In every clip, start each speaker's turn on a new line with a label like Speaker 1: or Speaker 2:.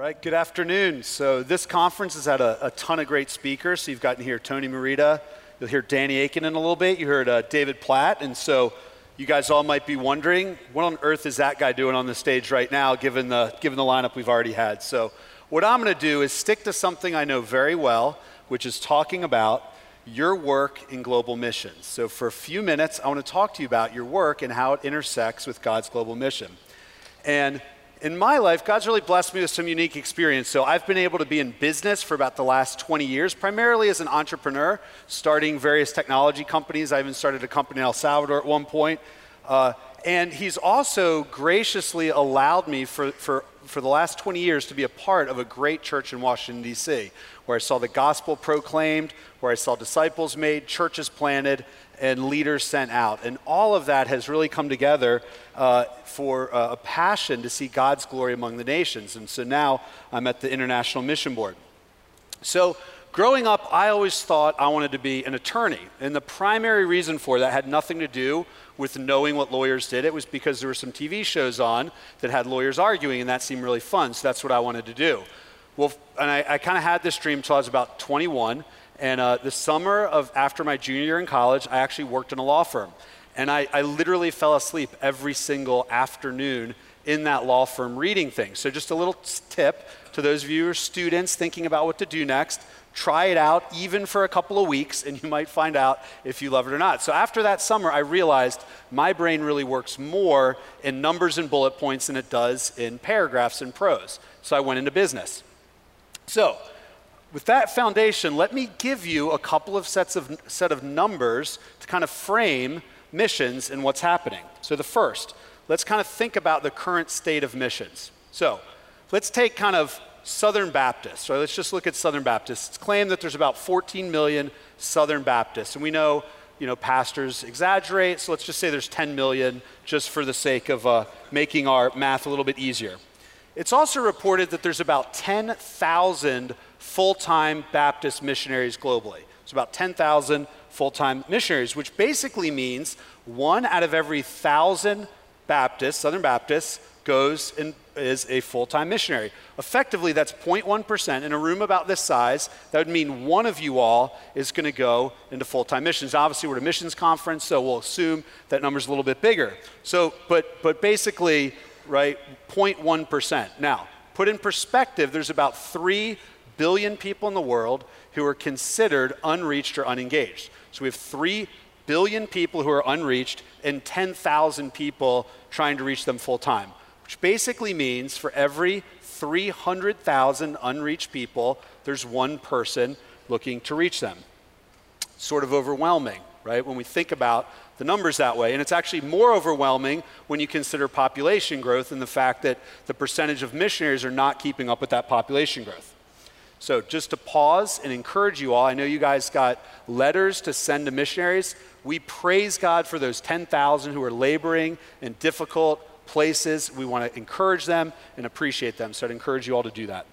Speaker 1: right, good afternoon. So, this conference has had a, a, ton of great speakers. So, you've gotten here Tony Merida, you'll hear Danny Akin in a little bit, you heard uh, David Platt. And so, you guys all might be wondering, what on earth is that guy doing on the stage right now, given the, given the lineup we've already had? So, what I'm going to do is stick to something I know very well, which is talking about your work in global missions. So, for a few minutes, I want to talk to you about your work and how it intersects with God's global mission. And in my life, God's really blessed me with some unique experience. So I've been able to be in business for about the last 20 years, primarily as an entrepreneur, starting various technology companies. I even started a company in El Salvador at one point. Uh, and he's also graciously allowed me for, for, for the last 20 years to be a part of a great church in Washington, D.C., where I saw the gospel proclaimed, where I saw disciples made, churches planted, and leaders sent out. And all of that has really come together uh, for uh, a passion to see God's glory among the nations. And so now I'm at the International Mission Board. So growing up, I always thought I wanted to be an attorney. And the primary reason for that had nothing to do with knowing what lawyers did. It was because there were some TV shows on that had lawyers arguing, and that seemed really fun. So that's what I wanted to do. Well, and I, I kind of had this dream until I was about 21. And uh, the summer of after my junior year in college, I actually worked in a law firm. And I, I literally fell asleep every single afternoon in that law firm reading things. So, just a little tip to those of you who are students thinking about what to do next try it out even for a couple of weeks, and you might find out if you love it or not. So, after that summer, I realized my brain really works more in numbers and bullet points than it does in paragraphs and prose. So, I went into business. So, with that foundation, let me give you a couple of sets of set of numbers to kind of frame missions and what's happening. So the first, let's kind of think about the current state of missions. So let's take kind of Southern Baptists. So let's just look at Southern Baptists. It's claimed that there's about 14 million Southern Baptists, and we know you know pastors exaggerate. So let's just say there's 10 million, just for the sake of uh, making our math a little bit easier. It's also reported that there's about 10,000 full time Baptist missionaries globally. It's about 10,000 full time missionaries, which basically means one out of every thousand Baptists, Southern Baptists, goes and is a full time missionary. Effectively, that's 0.1%. In a room about this size, that would mean one of you all is going to go into full time missions. Obviously, we're at a missions conference, so we'll assume that number's a little bit bigger. So, but, but basically, right, 0.1%. Now, put in perspective, there's about 3 billion people in the world who are considered unreached or unengaged. So we have 3 billion people who are unreached and 10,000 people trying to reach them full time, which basically means for every 300,000 unreached people, there's one person looking to reach them. Sort of overwhelming, right? When we think about the numbers that way. And it's actually more overwhelming when you consider population growth and the fact that the percentage of missionaries are not keeping up with that population growth. So, just to pause and encourage you all, I know you guys got letters to send to missionaries. We praise God for those 10,000 who are laboring in difficult places. We want to encourage them and appreciate them. So, I'd encourage you all to do that.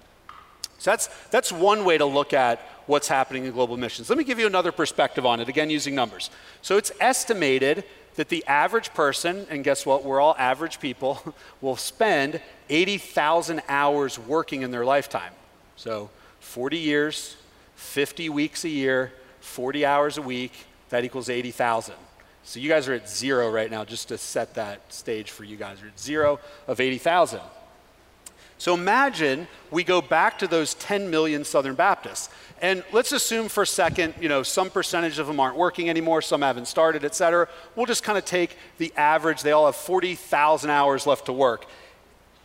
Speaker 1: So, that's, that's one way to look at what's happening in global missions. Let me give you another perspective on it, again, using numbers. So, it's estimated that the average person, and guess what, we're all average people, will spend 80,000 hours working in their lifetime. So, 40 years, 50 weeks a year, 40 hours a week, that equals 80,000. So you guys are at zero right now, just to set that stage for you guys. You're at zero of 80,000. So imagine we go back to those 10 million Southern Baptists. And let's assume for a second, you know, some percentage of them aren't working anymore, some haven't started, et cetera. We'll just kind of take the average. They all have 40,000 hours left to work.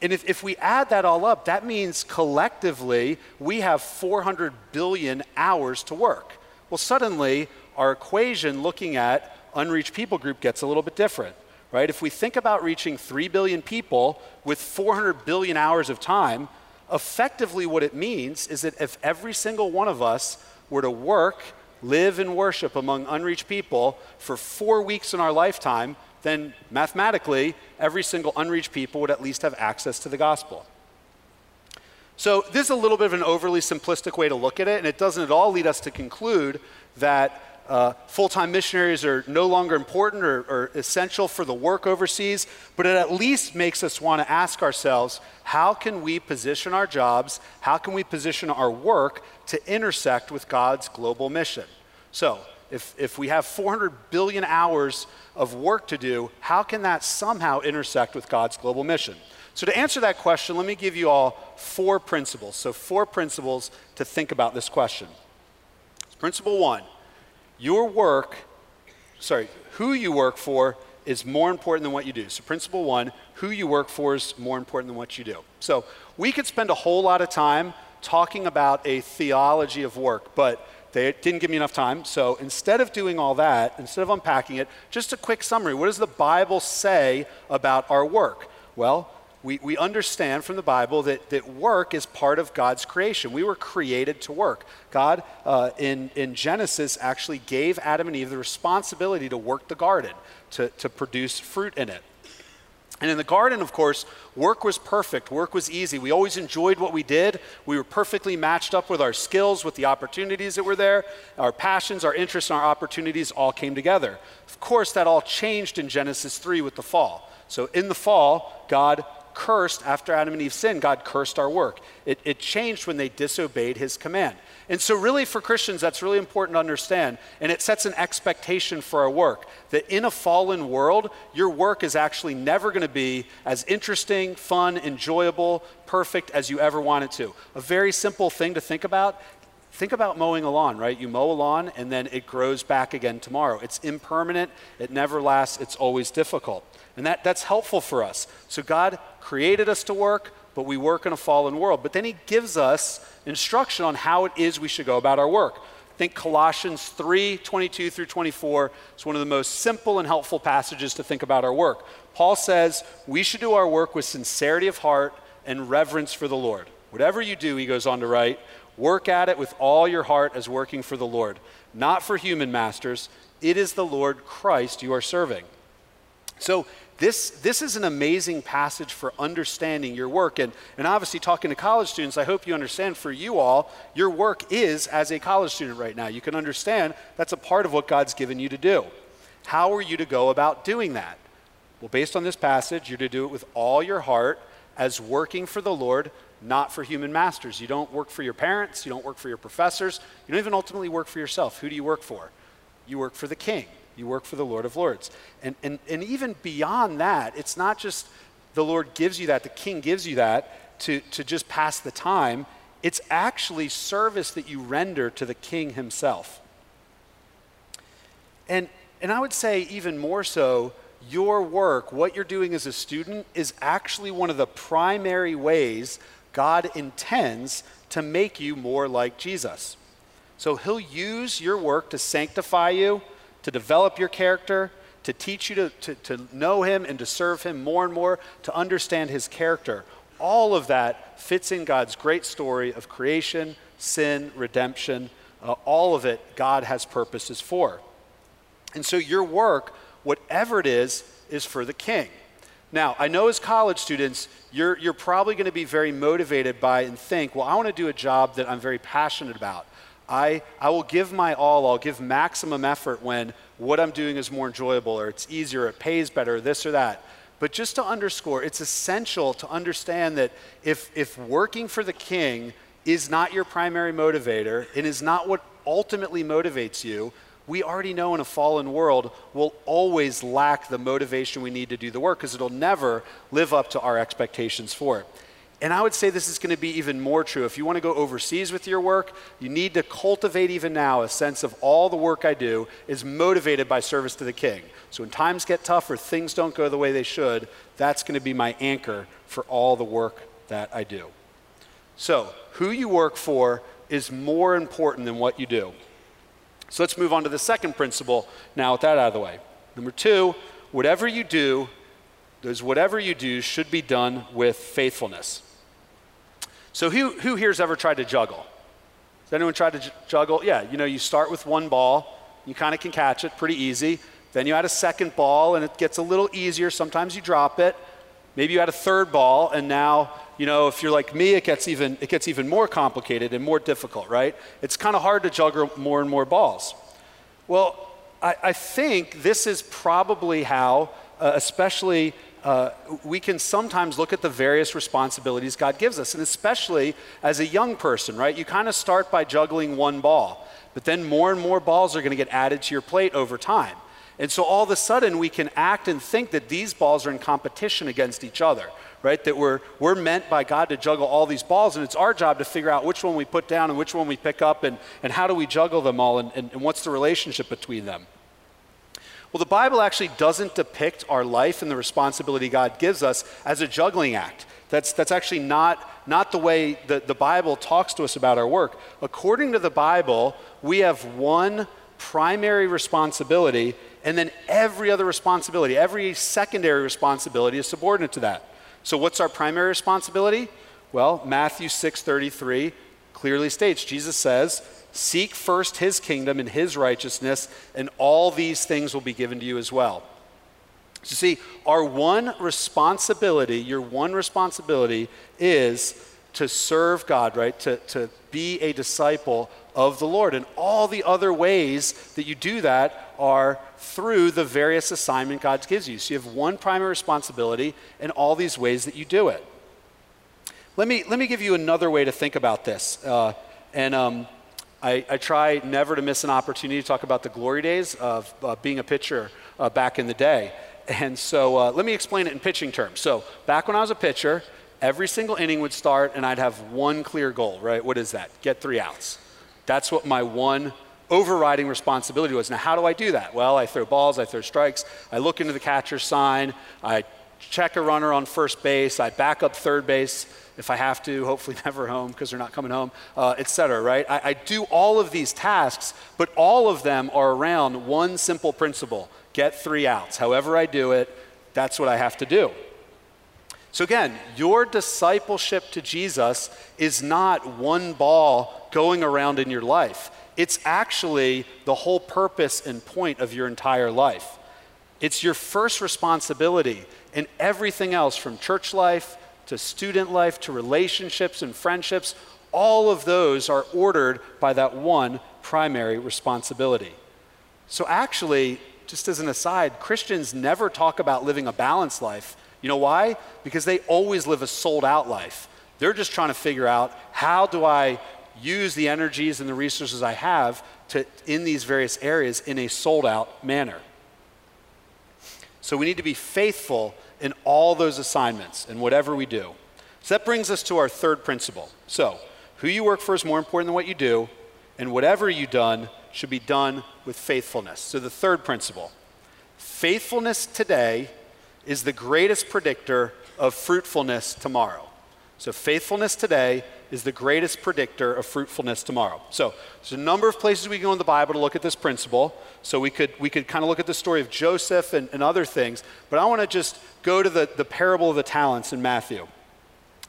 Speaker 1: And if, if we add that all up, that means collectively we have 400 billion hours to work. Well, suddenly our equation looking at unreached people group gets a little bit different, right? If we think about reaching 3 billion people with 400 billion hours of time, effectively what it means is that if every single one of us were to work, live, and worship among unreached people for four weeks in our lifetime, then mathematically, every single unreached people would at least have access to the gospel. So, this is a little bit of an overly simplistic way to look at it, and it doesn't at all lead us to conclude that uh, full time missionaries are no longer important or, or essential for the work overseas, but it at least makes us want to ask ourselves how can we position our jobs, how can we position our work to intersect with God's global mission? So, if, if we have 400 billion hours of work to do, how can that somehow intersect with God's global mission? So, to answer that question, let me give you all four principles. So, four principles to think about this question. Principle one your work, sorry, who you work for is more important than what you do. So, principle one who you work for is more important than what you do. So, we could spend a whole lot of time talking about a theology of work, but they didn't give me enough time. So instead of doing all that, instead of unpacking it, just a quick summary. What does the Bible say about our work? Well, we, we understand from the Bible that, that work is part of God's creation. We were created to work. God, uh, in, in Genesis, actually gave Adam and Eve the responsibility to work the garden, to, to produce fruit in it. And in the garden, of course, work was perfect. Work was easy. We always enjoyed what we did. We were perfectly matched up with our skills, with the opportunities that were there. Our passions, our interests, and our opportunities all came together. Of course, that all changed in Genesis 3 with the fall. So in the fall, God cursed after Adam and Eve sinned. God cursed our work. It, it changed when they disobeyed his command. And so, really, for Christians, that's really important to understand. And it sets an expectation for our work that in a fallen world, your work is actually never going to be as interesting, fun, enjoyable, perfect as you ever want it to. A very simple thing to think about think about mowing a lawn, right? You mow a lawn and then it grows back again tomorrow. It's impermanent, it never lasts, it's always difficult. And that, that's helpful for us. So God created us to work, but we work in a fallen world. But then He gives us instruction on how it is we should go about our work. I think Colossians 3 22 through 24 is one of the most simple and helpful passages to think about our work. Paul says we should do our work with sincerity of heart and reverence for the Lord. Whatever you do, he goes on to write, work at it with all your heart as working for the Lord, not for human masters. It is the Lord Christ you are serving. So this, this is an amazing passage for understanding your work. And, and obviously, talking to college students, I hope you understand for you all, your work is as a college student right now. You can understand that's a part of what God's given you to do. How are you to go about doing that? Well, based on this passage, you're to do it with all your heart as working for the Lord, not for human masters. You don't work for your parents, you don't work for your professors, you don't even ultimately work for yourself. Who do you work for? You work for the king. You work for the Lord of Lords. And, and, and even beyond that, it's not just the Lord gives you that, the king gives you that to, to just pass the time. It's actually service that you render to the king himself. And, and I would say, even more so, your work, what you're doing as a student, is actually one of the primary ways God intends to make you more like Jesus. So he'll use your work to sanctify you, to develop your character, to teach you to, to, to know Him and to serve Him more and more, to understand His character. All of that fits in God's great story of creation, sin, redemption. Uh, all of it, God has purposes for. And so your work, whatever it is, is for the King. Now, I know as college students, you're, you're probably going to be very motivated by and think, well, I want to do a job that I'm very passionate about. I, I will give my all, I'll give maximum effort when what I'm doing is more enjoyable or it's easier, it pays better, this or that. But just to underscore, it's essential to understand that if, if working for the king is not your primary motivator and is not what ultimately motivates you, we already know in a fallen world we'll always lack the motivation we need to do the work because it'll never live up to our expectations for it. And I would say this is going to be even more true. If you want to go overseas with your work, you need to cultivate even now a sense of all the work I do is motivated by service to the king. So when times get tough or things don't go the way they should, that's going to be my anchor for all the work that I do. So, who you work for is more important than what you do. So let's move on to the second principle now with that out of the way. Number two, whatever you do, those whatever you do should be done with faithfulness. So, who, who here's ever tried to juggle? Has anyone tried to j- juggle? Yeah, you know, you start with one ball, you kind of can catch it pretty easy. Then you add a second ball, and it gets a little easier. Sometimes you drop it. Maybe you add a third ball, and now, you know, if you're like me, it gets even, it gets even more complicated and more difficult, right? It's kind of hard to juggle more and more balls. Well, I, I think this is probably how, uh, especially, uh, we can sometimes look at the various responsibilities God gives us, and especially as a young person, right? You kind of start by juggling one ball, but then more and more balls are going to get added to your plate over time. And so all of a sudden, we can act and think that these balls are in competition against each other, right? That we're, we're meant by God to juggle all these balls, and it's our job to figure out which one we put down and which one we pick up, and, and how do we juggle them all, and, and, and what's the relationship between them. Well, the Bible actually doesn't depict our life and the responsibility God gives us as a juggling act. That's, that's actually not, not the way that the Bible talks to us about our work. According to the Bible, we have one primary responsibility, and then every other responsibility, every secondary responsibility is subordinate to that. So what's our primary responsibility? Well, Matthew 6:33 clearly states Jesus says, "Seek first his kingdom and his righteousness, and all these things will be given to you as well." So see, our one responsibility, your one responsibility is to serve God, right? To, to be a disciple of the Lord. And all the other ways that you do that are through the various assignment God gives you. So you have one primary responsibility and all these ways that you do it. Let me, let me give you another way to think about this. Uh, and um, I, I, try never to miss an opportunity to talk about the glory days of uh, being a pitcher uh, back in the day. And so uh, let me explain it in pitching terms. So back when I was a pitcher, every single inning would start and I'd have one clear goal, right? What is that? Get three outs. That's what my one overriding responsibility was. Now, how do I do that? Well, I throw balls, I throw strikes, I look into the catcher's sign, I check a runner on first base, I back up third base if I have to, hopefully never home because they're not coming home, uh, et cetera, right? I, I do all of these tasks, but all of them are around one simple principle get three outs. However, I do it, that's what I have to do. So, again, your discipleship to Jesus is not one ball going around in your life. It's actually the whole purpose and point of your entire life. It's your first responsibility, and everything else from church life to student life to relationships and friendships, all of those are ordered by that one primary responsibility. So, actually, just as an aside, Christians never talk about living a balanced life you know why? Because they always live a sold out life. They're just trying to figure out how do I use the energies and the resources I have to, in these various areas in a sold out manner. So we need to be faithful in all those assignments and whatever we do. So that brings us to our third principle. So, who you work for is more important than what you do, and whatever you've done should be done with faithfulness. So the third principle faithfulness today is the greatest predictor of fruitfulness tomorrow. So, faithfulness today is the greatest predictor of fruitfulness tomorrow. So, there's a number of places we can go in the Bible to look at this principle. So, we could, we could kind of look at the story of Joseph and, and other things, but I want to just go to the, the parable of the talents in Matthew.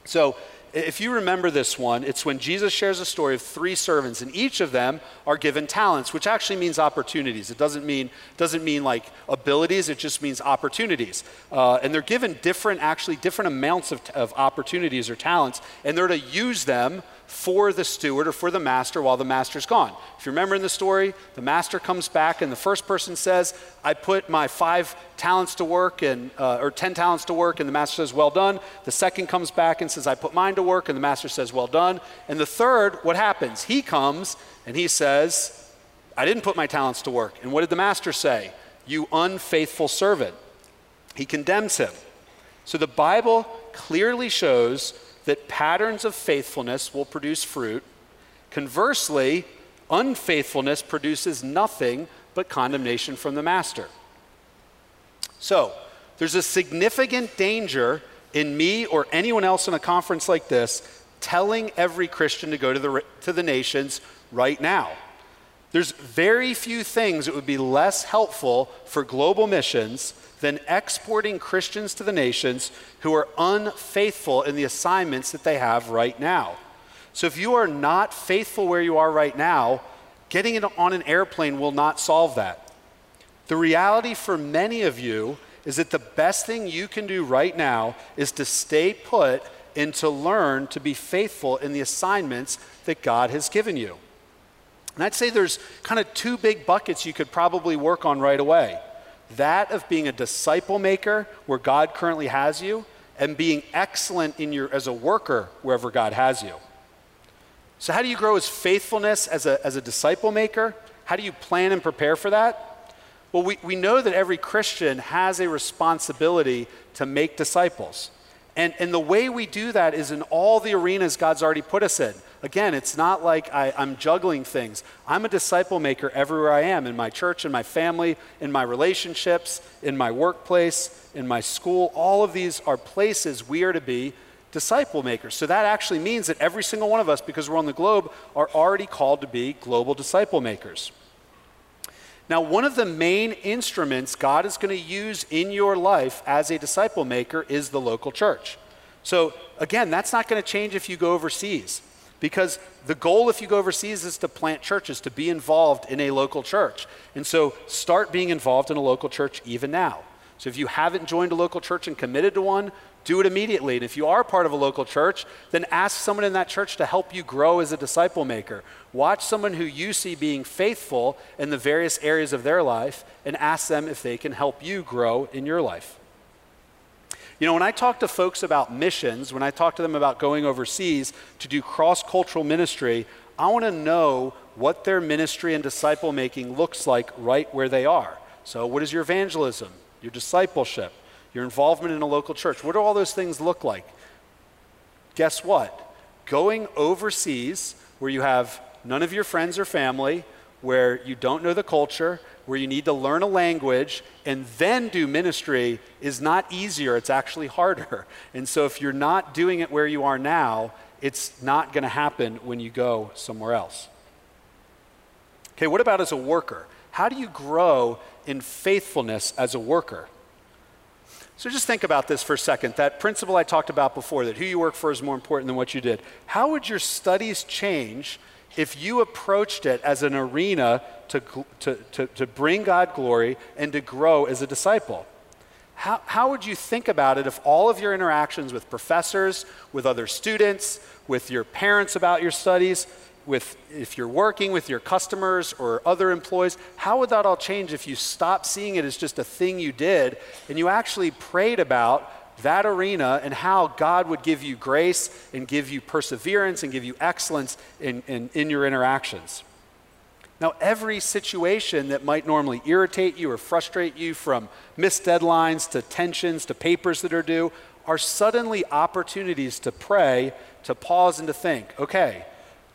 Speaker 1: So, if you remember this one, it's when Jesus shares a story of three servants, and each of them are given talents, which actually means opportunities. It doesn't mean, doesn't mean like abilities, it just means opportunities. Uh, and they're given different, actually, different amounts of, of opportunities or talents, and they're to use them for the steward or for the master while the master's gone. If you remember in the story, the master comes back and the first person says, I put my five talents to work and, uh, or 10 talents to work, and the master says, well done. The second comes back and says, I put mine to work, and the master says, well done. And the third, what happens? He comes and he says, I didn't put my talents to work. And what did the master say? You unfaithful servant. He condemns him. So the Bible clearly shows that patterns of faithfulness will produce fruit. Conversely, unfaithfulness produces nothing but condemnation from the master. So, there's a significant danger in me or anyone else in a conference like this telling every Christian to go to the, to the nations right now. There's very few things that would be less helpful for global missions than exporting Christians to the nations who are unfaithful in the assignments that they have right now. So if you are not faithful where you are right now, getting it on an airplane will not solve that. The reality for many of you is that the best thing you can do right now is to stay put and to learn to be faithful in the assignments that God has given you. And I'd say there's kind of two big buckets you could probably work on right away that of being a disciple maker where God currently has you, and being excellent in your, as a worker wherever God has you. So, how do you grow as faithfulness as a, as a disciple maker? How do you plan and prepare for that? Well, we, we know that every Christian has a responsibility to make disciples. And, and the way we do that is in all the arenas God's already put us in. Again, it's not like I, I'm juggling things. I'm a disciple maker everywhere I am in my church, in my family, in my relationships, in my workplace, in my school. All of these are places we are to be disciple makers. So that actually means that every single one of us, because we're on the globe, are already called to be global disciple makers. Now, one of the main instruments God is going to use in your life as a disciple maker is the local church. So, again, that's not going to change if you go overseas because the goal if you go overseas is to plant churches, to be involved in a local church. And so, start being involved in a local church even now. So, if you haven't joined a local church and committed to one, do it immediately. And if you are part of a local church, then ask someone in that church to help you grow as a disciple maker. Watch someone who you see being faithful in the various areas of their life and ask them if they can help you grow in your life. You know, when I talk to folks about missions, when I talk to them about going overseas to do cross cultural ministry, I want to know what their ministry and disciple making looks like right where they are. So, what is your evangelism, your discipleship? your involvement in a local church. What do all those things look like? Guess what? Going overseas where you have none of your friends or family, where you don't know the culture, where you need to learn a language and then do ministry is not easier, it's actually harder. And so if you're not doing it where you are now, it's not going to happen when you go somewhere else. Okay, what about as a worker? How do you grow in faithfulness as a worker? So just think about this for a second. That principle I talked about before, that who you work for is more important than what you did. How would your studies change if you approached it as an arena to, to, to, to bring God glory and to grow as a disciple? How, how would you think about it if all of your interactions with professors, with other students, with your parents about your studies, with if you're working with your customers or other employees, how would that all change if you stopped seeing it as just a thing you did and you actually prayed about that arena and how God would give you grace and give you perseverance and give you excellence in, in, in your interactions? Now, every situation that might normally irritate you or frustrate you, from missed deadlines to tensions to papers that are due, are suddenly opportunities to pray, to pause, and to think, okay,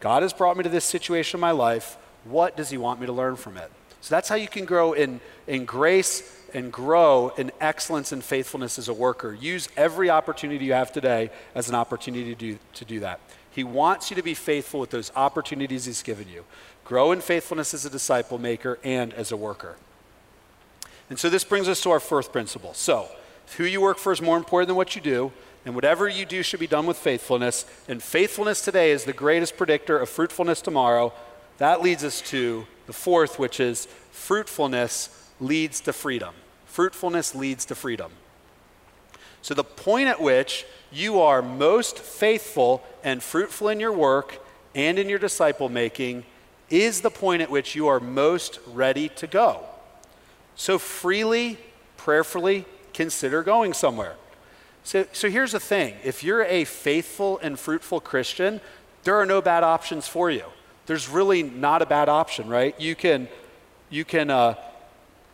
Speaker 1: God has brought me to this situation in my life. What does He want me to learn from it? So that's how you can grow in, in grace and grow in excellence and faithfulness as a worker. Use every opportunity you have today as an opportunity to do, to do that. He wants you to be faithful with those opportunities He's given you. Grow in faithfulness as a disciple maker and as a worker. And so this brings us to our fourth principle. So, who you work for is more important than what you do and whatever you do should be done with faithfulness. And faithfulness today is the greatest predictor of fruitfulness tomorrow. That leads us to the fourth, which is fruitfulness leads to freedom. Fruitfulness leads to freedom. So, the point at which you are most faithful and fruitful in your work and in your disciple making is the point at which you are most ready to go. So, freely, prayerfully consider going somewhere. So, so here's the thing if you're a faithful and fruitful Christian, there are no bad options for you. There's really not a bad option, right? You can, you can uh,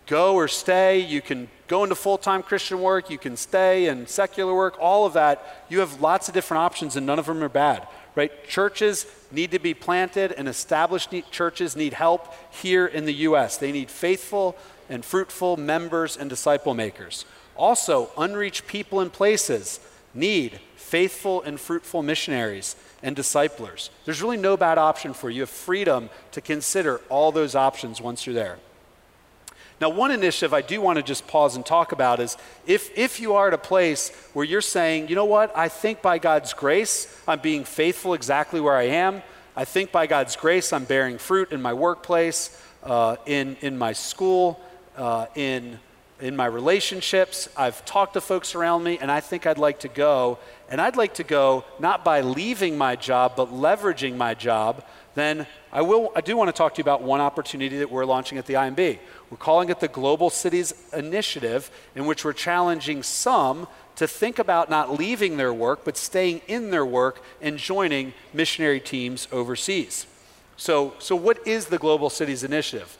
Speaker 1: go or stay, you can go into full time Christian work, you can stay in secular work, all of that. You have lots of different options, and none of them are bad, right? Churches need to be planted, and established churches need help here in the U.S. They need faithful and fruitful members and disciple makers. Also, unreached people and places need faithful and fruitful missionaries and disciplers. There's really no bad option for you. You have freedom to consider all those options once you're there. Now, one initiative I do want to just pause and talk about is if, if you are at a place where you're saying, you know what, I think by God's grace I'm being faithful exactly where I am. I think by God's grace I'm bearing fruit in my workplace, uh, in, in my school, uh, in in my relationships. I've talked to folks around me, and I think I'd like to go. And I'd like to go not by leaving my job, but leveraging my job. Then I, will, I do want to talk to you about one opportunity that we're launching at the IMB. We're calling it the Global Cities Initiative, in which we're challenging some to think about not leaving their work, but staying in their work and joining missionary teams overseas. So, so what is the Global Cities Initiative?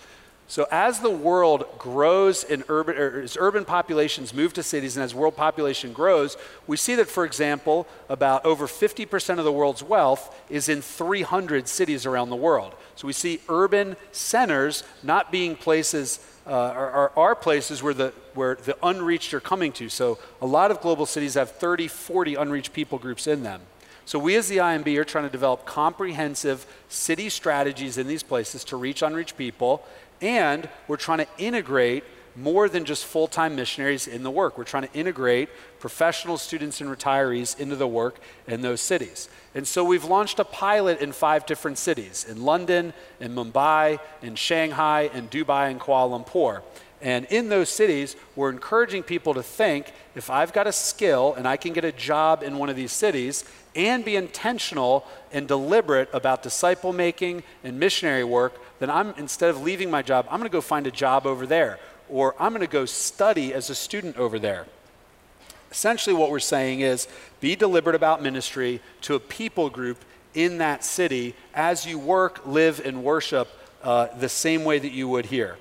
Speaker 1: So as the world grows in urban, as urban populations move to cities and as world population grows, we see that, for example, about over 50% of the world's wealth is in 300 cities around the world. So we see urban centers not being places, uh, are, are places where the, where the unreached are coming to. So a lot of global cities have 30, 40 unreached people groups in them. So we as the IMB are trying to develop comprehensive city strategies in these places to reach unreached people and we're trying to integrate more than just full time missionaries in the work. We're trying to integrate professional students and retirees into the work in those cities. And so we've launched a pilot in five different cities in London, in Mumbai, in Shanghai, in Dubai, and Kuala Lumpur. And in those cities, we're encouraging people to think if I've got a skill and I can get a job in one of these cities and be intentional and deliberate about disciple making and missionary work, then I'm, instead of leaving my job, I'm going to go find a job over there. Or I'm going to go study as a student over there. Essentially, what we're saying is be deliberate about ministry to a people group in that city as you work, live, and worship uh, the same way that you would here.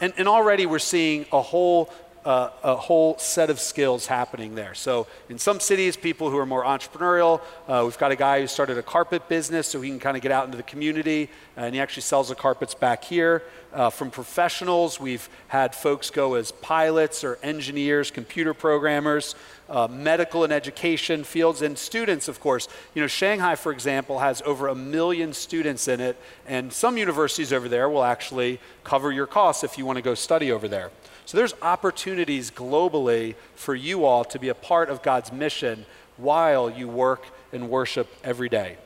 Speaker 1: And, and already we're seeing a whole uh, a whole set of skills happening there. So, in some cities, people who are more entrepreneurial, uh, we've got a guy who started a carpet business so he can kind of get out into the community, and he actually sells the carpets back here. Uh, from professionals, we've had folks go as pilots or engineers, computer programmers, uh, medical and education fields, and students, of course. You know, Shanghai, for example, has over a million students in it, and some universities over there will actually cover your costs if you want to go study over there. So there's opportunities globally for you all to be a part of God's mission while you work and worship every day.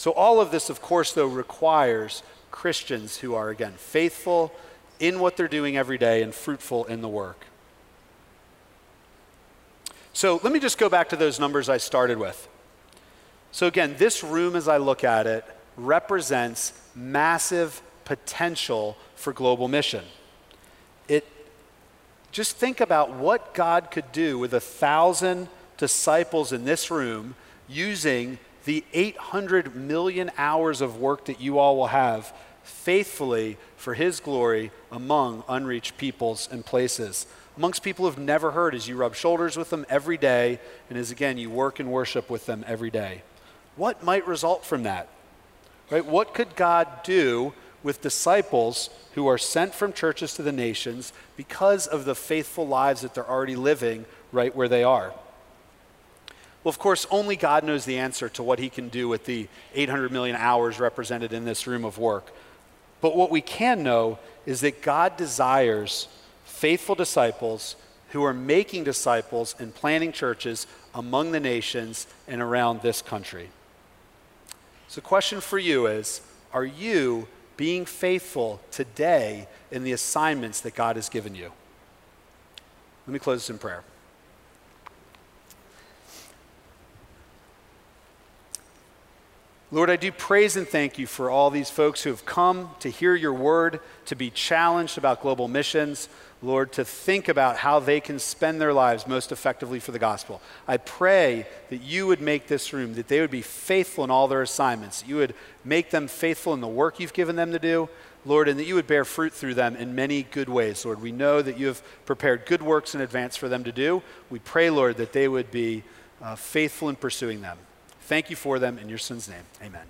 Speaker 1: So, all of this, of course, though, requires Christians who are, again, faithful in what they're doing every day and fruitful in the work. So, let me just go back to those numbers I started with. So, again, this room, as I look at it, represents massive potential for global mission. It, just think about what God could do with a thousand disciples in this room using the 800 million hours of work that you all will have faithfully for His glory among unreached peoples and places. Amongst people who've never heard as you rub shoulders with them every day, and as again you work and worship with them every day. What might result from that? Right? What could God do with disciples who are sent from churches to the nations because of the faithful lives that they're already living right where they are. Well, of course, only God knows the answer to what he can do with the 800 million hours represented in this room of work. But what we can know is that God desires faithful disciples who are making disciples and planting churches among the nations and around this country. So, the question for you is Are you being faithful today in the assignments that God has given you. Let me close this in prayer. Lord, I do praise and thank you for all these folks who have come to hear your word, to be challenged about global missions. Lord, to think about how they can spend their lives most effectively for the gospel. I pray that you would make this room, that they would be faithful in all their assignments, that you would make them faithful in the work you've given them to do, Lord, and that you would bear fruit through them in many good ways. Lord, we know that you have prepared good works in advance for them to do. We pray, Lord, that they would be uh, faithful in pursuing them. Thank you for them in your son's name. Amen.